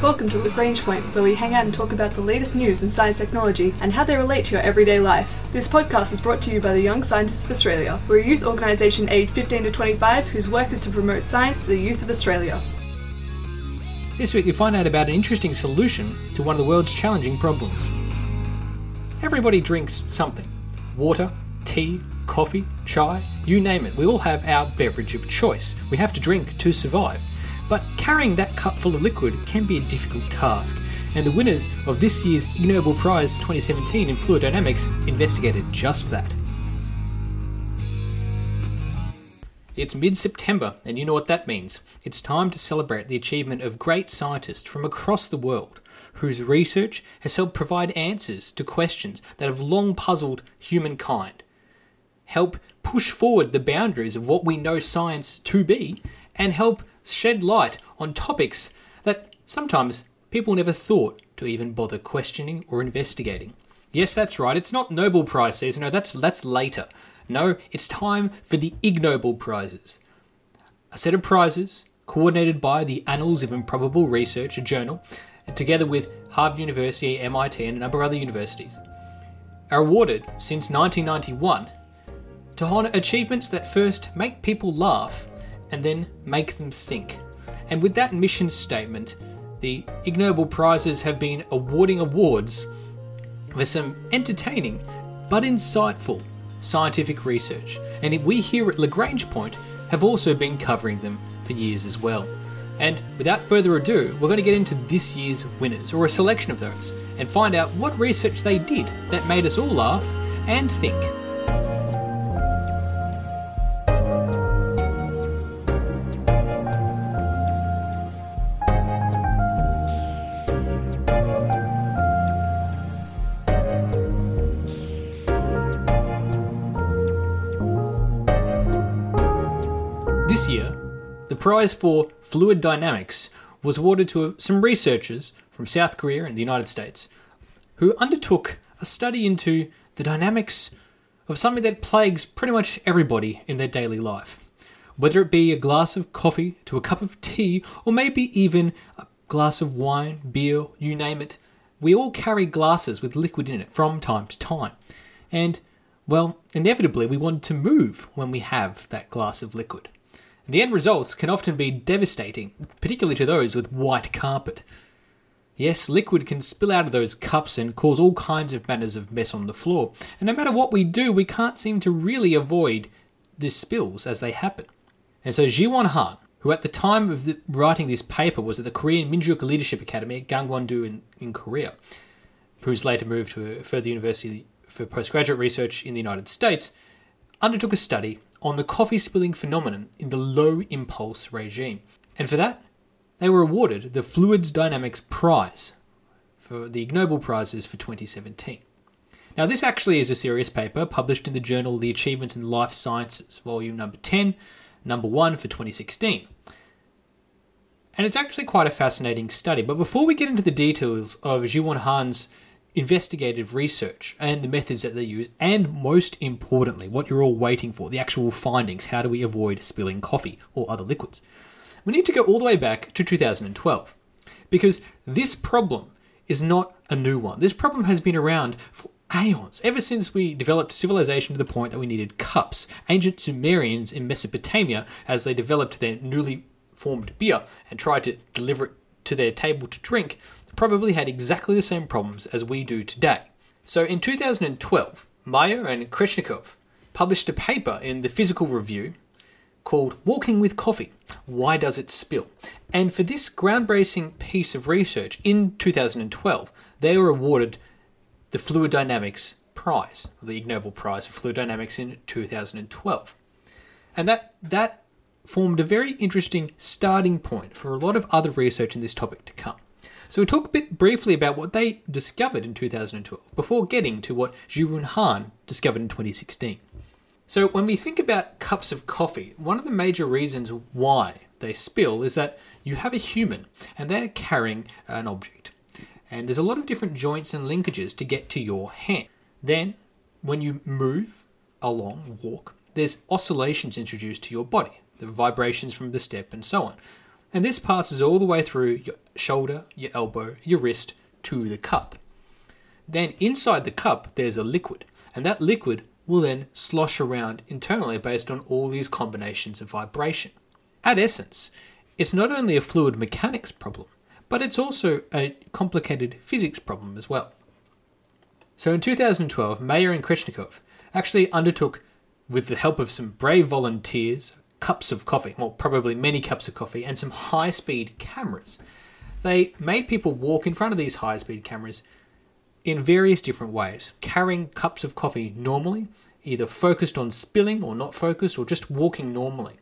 Welcome to Lagrange Point, where we hang out and talk about the latest news in science technology and how they relate to your everyday life. This podcast is brought to you by the Young Scientists of Australia. We're a youth organisation aged 15 to 25 whose work is to promote science to the youth of Australia. This week, you find out about an interesting solution to one of the world's challenging problems. Everybody drinks something water, tea, coffee, chai, you name it. We all have our beverage of choice. We have to drink to survive. But carrying that cup full of liquid can be a difficult task, and the winners of this year's Ig Nobel Prize 2017 in Fluid Dynamics investigated just that. It's mid September, and you know what that means. It's time to celebrate the achievement of great scientists from across the world whose research has helped provide answers to questions that have long puzzled humankind, help push forward the boundaries of what we know science to be, and help shed light on topics that sometimes people never thought to even bother questioning or investigating. Yes, that's right. It's not Nobel Prize season. No, that's that's later. No, it's time for the Ig Nobel Prizes. A set of prizes coordinated by the Annals of Improbable Research, a journal, together with Harvard University, MIT, and a number of other universities, are awarded since 1991 to honour achievements that first make people laugh and then make them think. And with that mission statement, the Ig Nobel Prizes have been awarding awards for some entertaining but insightful scientific research. And we here at Lagrange Point have also been covering them for years as well. And without further ado, we're going to get into this year's winners, or a selection of those, and find out what research they did that made us all laugh and think. Prize for fluid dynamics was awarded to some researchers from South Korea and the United States who undertook a study into the dynamics of something that plagues pretty much everybody in their daily life. Whether it be a glass of coffee to a cup of tea, or maybe even a glass of wine, beer, you name it, we all carry glasses with liquid in it from time to time. And, well, inevitably we want to move when we have that glass of liquid. The end results can often be devastating, particularly to those with white carpet. Yes, liquid can spill out of those cups and cause all kinds of manners of mess on the floor, and no matter what we do, we can't seem to really avoid the spills as they happen. And so Jiwon Han, who at the time of the, writing this paper was at the Korean Minjok Leadership Academy at Gangwon-do in, in Korea, who's later moved to a further university for postgraduate research in the United States, undertook a study on the coffee spilling phenomenon in the low impulse regime. And for that, they were awarded the Fluids Dynamics Prize for the Ig Nobel Prizes for 2017. Now, this actually is a serious paper published in the journal The Achievements in Life Sciences, volume number 10, number 1 for 2016. And it's actually quite a fascinating study. But before we get into the details of Jiwon Han's investigative research and the methods that they use, and most importantly, what you're all waiting for the actual findings. How do we avoid spilling coffee or other liquids? We need to go all the way back to 2012 because this problem is not a new one. This problem has been around for aeons, ever since we developed civilization to the point that we needed cups. Ancient Sumerians in Mesopotamia, as they developed their newly formed beer and tried to deliver it to their table to drink, probably had exactly the same problems as we do today. So in 2012, Mayer and Kreshnikov published a paper in the Physical Review called Walking with Coffee Why Does It Spill? And for this groundbreaking piece of research in 2012, they were awarded the Fluid Dynamics Prize, the Ig Nobel Prize for Fluid Dynamics in 2012. And that, that formed a very interesting starting point for a lot of other research in this topic to come. So we'll talk a bit briefly about what they discovered in 2012 before getting to what Jiwon Han discovered in 2016. So when we think about cups of coffee, one of the major reasons why they spill is that you have a human and they're carrying an object. And there's a lot of different joints and linkages to get to your hand. Then, when you move along, walk, there's oscillations introduced to your body, the vibrations from the step and so on. And this passes all the way through your shoulder, your elbow, your wrist to the cup. Then inside the cup, there's a liquid, and that liquid will then slosh around internally based on all these combinations of vibration. At essence, it's not only a fluid mechanics problem, but it's also a complicated physics problem as well. So in 2012, Mayer and Krechnikov actually undertook, with the help of some brave volunteers, cups of coffee, well, probably many cups of coffee, and some high speed cameras. They made people walk in front of these high speed cameras in various different ways, carrying cups of coffee normally, either focused on spilling or not focused, or just walking normally.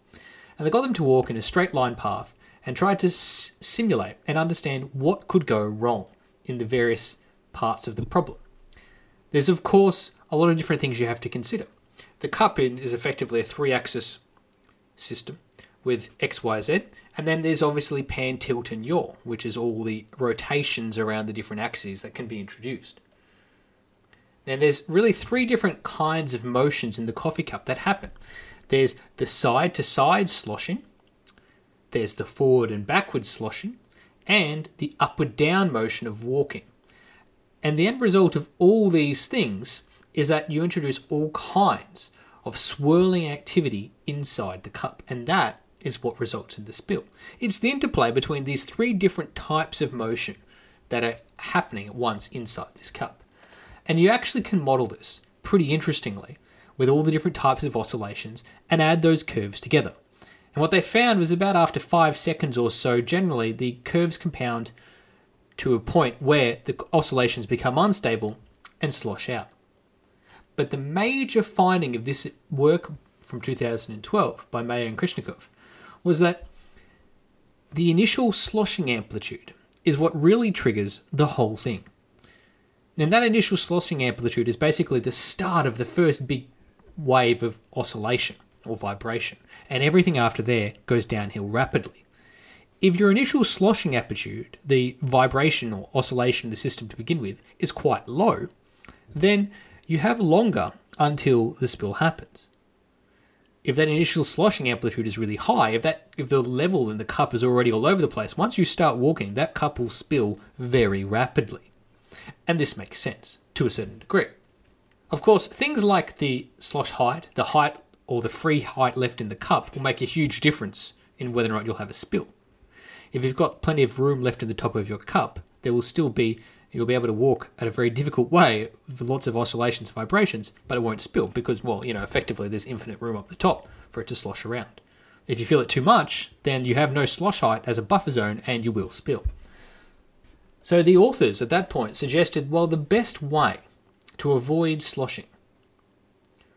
And they got them to walk in a straight line path and tried to s- simulate and understand what could go wrong in the various parts of the problem. There's, of course, a lot of different things you have to consider. The cup in is effectively a three axis system with X, Y, Z, and then there's obviously pan, tilt, and yaw, which is all the rotations around the different axes that can be introduced. Now, there's really three different kinds of motions in the coffee cup that happen. There's the side to side sloshing, there's the forward and backward sloshing, and the upward down motion of walking. And the end result of all these things is that you introduce all kinds of swirling activity inside the cup, and that is what results in the spill. It's the interplay between these three different types of motion that are happening at once inside this cup. And you actually can model this pretty interestingly with all the different types of oscillations and add those curves together. And what they found was about after five seconds or so, generally, the curves compound to a point where the oscillations become unstable and slosh out. But the major finding of this work from 2012 by Mayer and Krechnikov was that the initial sloshing amplitude is what really triggers the whole thing. And that initial sloshing amplitude is basically the start of the first big wave of oscillation or vibration, and everything after there goes downhill rapidly. If your initial sloshing amplitude, the vibration or oscillation of the system to begin with, is quite low, then you have longer until the spill happens. If that initial sloshing amplitude is really high, if that if the level in the cup is already all over the place, once you start walking, that cup will spill very rapidly. And this makes sense to a certain degree. Of course, things like the slosh height, the height or the free height left in the cup will make a huge difference in whether or not you'll have a spill. If you've got plenty of room left in the top of your cup, there will still be you'll be able to walk at a very difficult way with lots of oscillations and vibrations, but it won't spill because, well, you know, effectively there's infinite room up the top for it to slosh around. If you feel it too much, then you have no slosh height as a buffer zone and you will spill. So the authors at that point suggested, well, the best way to avoid sloshing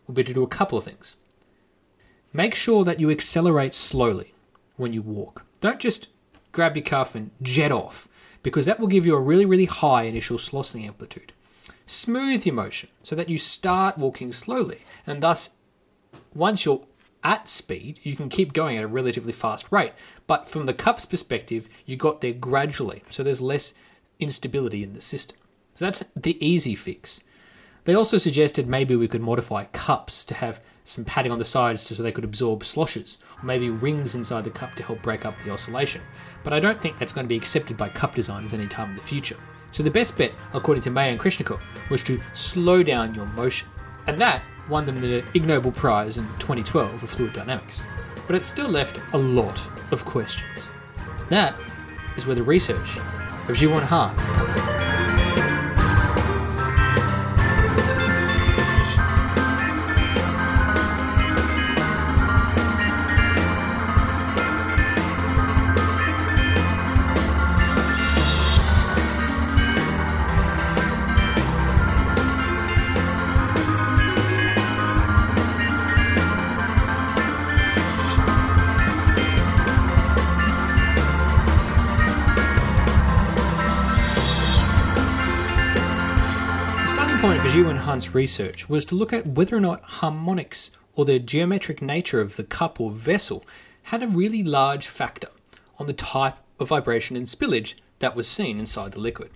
would be to do a couple of things. Make sure that you accelerate slowly when you walk. Don't just grab your cuff and jet off because that will give you a really, really high initial sloshing amplitude. Smooth your motion so that you start walking slowly, and thus, once you're at speed, you can keep going at a relatively fast rate. But from the cup's perspective, you got there gradually, so there's less instability in the system. So that's the easy fix. They also suggested maybe we could modify cups to have some padding on the sides so they could absorb sloshes, or maybe rings inside the cup to help break up the oscillation. But I don't think that's going to be accepted by cup designers anytime in the future. So the best bet, according to May and Krechnikov, was to slow down your motion. And that won them the Ig Nobel Prize in 2012 for fluid dynamics. But it still left a lot of questions. That is where the research of Jiwon Han comes in. Han's research was to look at whether or not harmonics or the geometric nature of the cup or vessel had a really large factor on the type of vibration and spillage that was seen inside the liquid.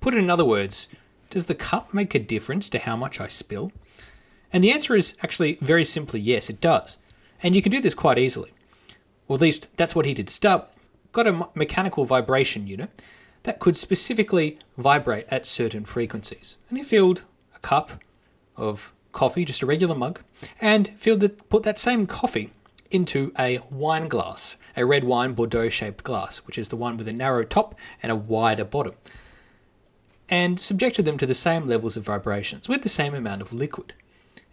Put in other words, does the cup make a difference to how much I spill? And the answer is actually very simply yes, it does. And you can do this quite easily. Or at least that's what he did to start got a mechanical vibration unit that could specifically vibrate at certain frequencies. And he filled cup of coffee, just a regular mug, and filled the, put that same coffee into a wine glass, a red wine Bordeaux shaped glass, which is the one with a narrow top and a wider bottom, and subjected them to the same levels of vibrations with the same amount of liquid.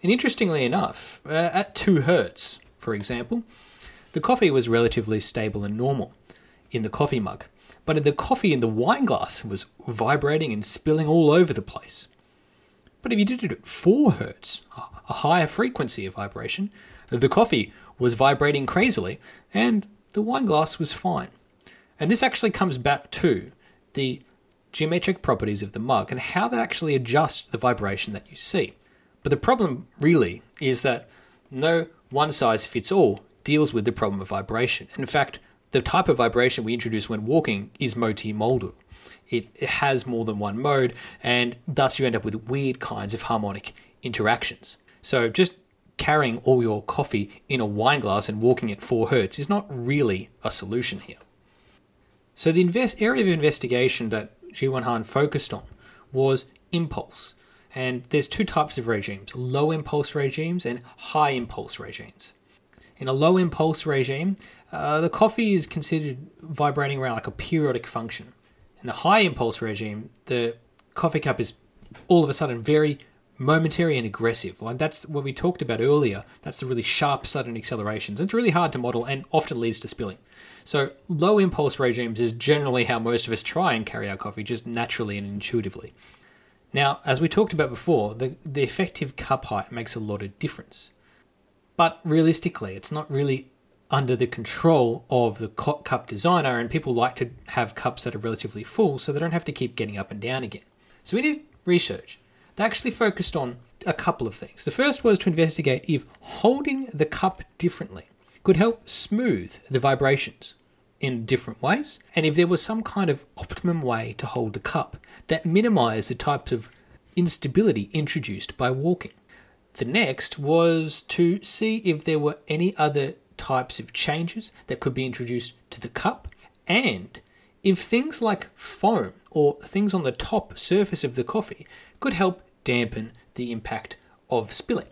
And interestingly enough, uh, at 2 hertz, for example, the coffee was relatively stable and normal in the coffee mug, but the coffee in the wine glass was vibrating and spilling all over the place. But if you did it at 4 hertz, a higher frequency of vibration, the coffee was vibrating crazily and the wine glass was fine. And this actually comes back to the geometric properties of the mug and how they actually adjust the vibration that you see. But the problem really is that no one size fits all deals with the problem of vibration. In fact, the type of vibration we introduce when walking is multimodal. It, has more than one mode, and thus you end up with weird kinds of harmonic interactions. So just carrying all your coffee in a wine glass and walking at 4 hertz is not really a solution here. So the invest- area of investigation that Jiwon Han focused on was impulse. And there's two types of regimes low impulse regimes and high impulse regimes. In a low impulse regime, uh, the coffee is considered vibrating around like a periodic function. In the high impulse regime, the coffee cup is all of a sudden very momentary and aggressive. Like that's what we talked about earlier. That's the really sharp, sudden accelerations. It's really hard to model and often leads to spilling. So low impulse regimes is generally how most of us try and carry our coffee, just naturally and intuitively. Now, as we talked about before, the, the effective cup height makes a lot of difference. But realistically, it's not really under the control of the cup designer, and people like to have cups that are relatively full so they don't have to keep getting up and down again. So, in his research, they actually focused on a couple of things. The first was to investigate if holding the cup differently could help smooth the vibrations in different ways, and if there was some kind of optimum way to hold the cup that minimized the types of instability introduced by walking. The next was to see if there were any other types of changes that could be introduced to the cup, and if things like foam or things on the top surface of the coffee could help dampen the impact of spilling.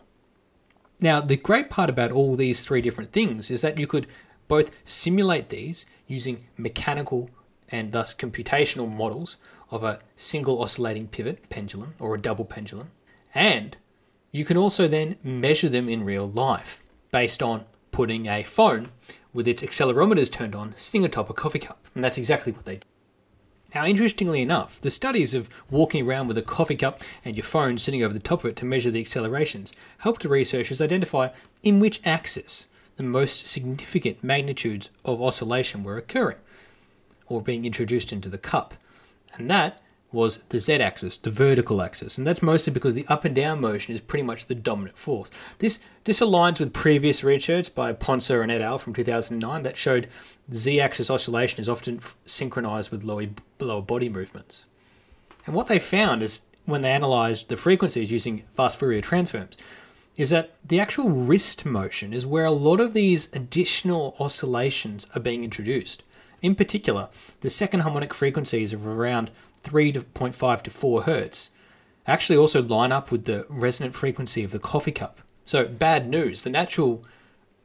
Now, the great part about all these three different things is that you could both simulate these using mechanical and thus computational models of a single oscillating pivot pendulum or a double pendulum, and you can also then measure them in real life based on putting a phone with its accelerometers turned on sitting atop a coffee cup. And that's exactly what they do. Now, interestingly enough, the studies of walking around with a coffee cup and your phone sitting over the top of it to measure the accelerations helped researchers identify in which axis the most significant magnitudes of oscillation were occurring or being introduced into the cup. And that was the z axis, the vertical axis, and that's mostly because the up and down motion is pretty much the dominant force. This this aligns with previous research by Ponser and et al. from 2009 that showed the z axis oscillation is often f- synchronized with lower, lower body movements. And what they found is when they analyzed the frequencies using fast Fourier transforms is that the actual wrist motion is where a lot of these additional oscillations are being introduced. In particular, the second harmonic frequencies of around 3.5 to 4 hertz actually also line up with the resonant frequency of the coffee cup. So, bad news the natural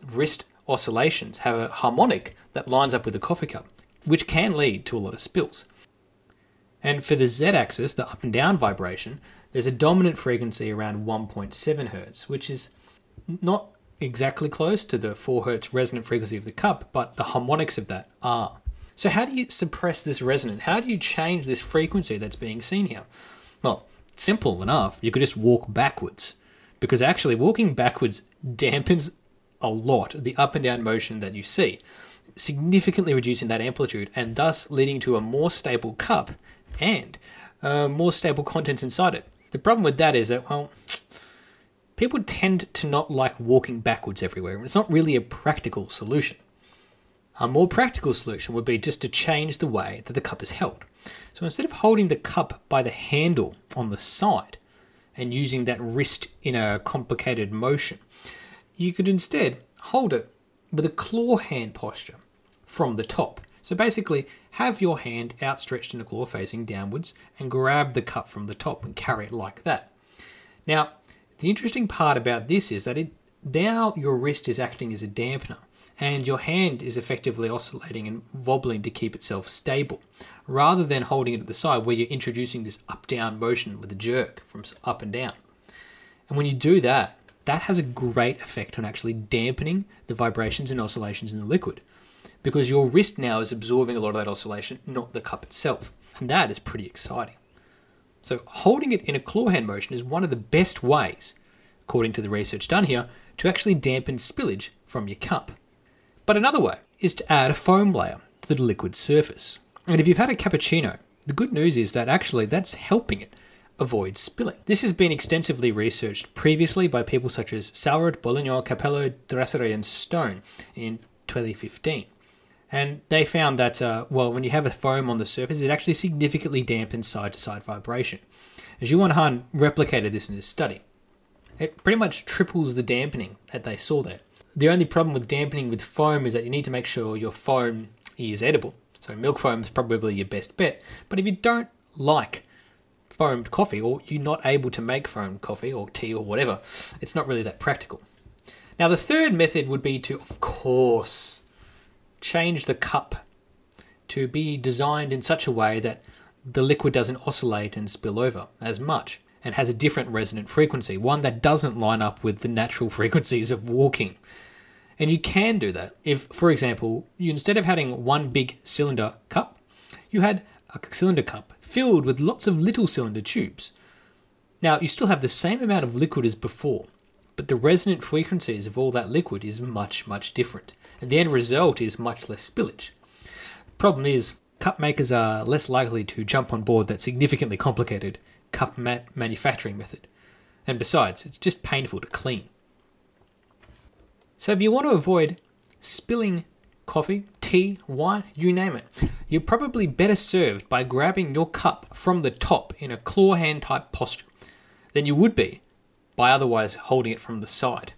wrist oscillations have a harmonic that lines up with the coffee cup, which can lead to a lot of spills. And for the z axis, the up and down vibration, there's a dominant frequency around 1.7 hertz, which is not exactly close to the 4 hertz resonant frequency of the cup, but the harmonics of that are. So, how do you suppress this resonance? How do you change this frequency that's being seen here? Well, simple enough. You could just walk backwards. Because actually, walking backwards dampens a lot the up and down motion that you see, significantly reducing that amplitude and thus leading to a more stable cup and uh, more stable contents inside it. The problem with that is that, well, people tend to not like walking backwards everywhere, and it's not really a practical solution. A more practical solution would be just to change the way that the cup is held. So instead of holding the cup by the handle on the side and using that wrist in a complicated motion, you could instead hold it with a claw hand posture from the top. So basically, have your hand outstretched in a claw facing downwards and grab the cup from the top and carry it like that. Now, the interesting part about this is that it now your wrist is acting as a dampener and your hand is effectively oscillating and wobbling to keep itself stable rather than holding it at the side where you're introducing this up down motion with a jerk from up and down. And when you do that, that has a great effect on actually dampening the vibrations and oscillations in the liquid because your wrist now is absorbing a lot of that oscillation, not the cup itself. And that is pretty exciting. So, holding it in a claw hand motion is one of the best ways, according to the research done here, to actually dampen spillage from your cup. But another way is to add a foam layer to the liquid surface. And if you've had a cappuccino, the good news is that actually that's helping it avoid spilling. This has been extensively researched previously by people such as Sauret, Boulogne, Cappello, Dressaire, and Stone in 2015. And they found that, uh, well, when you have a foam on the surface, it actually significantly dampens side to side vibration. As Jiwon Han replicated this in his study, it pretty much triples the dampening that they saw there. The only problem with dampening with foam is that you need to make sure your foam is edible. So milk foam is probably your best bet. But if you don't like foamed coffee or you're not able to make foamed coffee or tea or whatever, it's not really that practical. Now the third method would be to, of course, change the cup to be designed in such a way that the liquid doesn't oscillate and spill over as much and has a different resonant frequency, one that doesn't line up with the natural frequencies of walking. And you can do that if, for example, you instead of having one big cylinder cup, you had a cylinder cup filled with lots of little cylinder tubes. Now, you still have the same amount of liquid as before, but the resonant frequencies of all that liquid is much, much different, and the end result is much less spillage. The problem is, cup makers are less likely to jump on board that significantly complicated cup mat manufacturing method. And besides, it's just painful to clean. So if you want to avoid spilling coffee, tea, wine, you name it, you're probably better served by grabbing your cup from the top in a claw hand type posture than you would be by otherwise holding it from the side.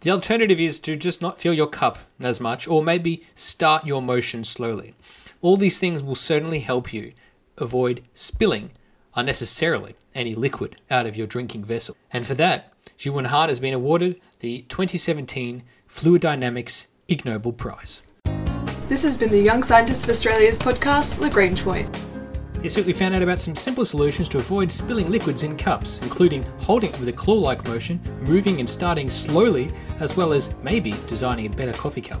The alternative is to just not feel your cup as much, or maybe start your motion slowly. All these things will certainly help you avoid spilling unnecessarily any liquid out of your drinking vessel. And for that, Jiwon Han has been awarded the 2017 Fluid Dynamics Ig Nobel Prize. This has been the Young Scientists of Australia's podcast, Lagrange Point. This week we found out about some simple solutions to avoid spilling liquids in cups, including holding it with a claw like motion, moving and starting slowly, as well as maybe designing a better coffee cup.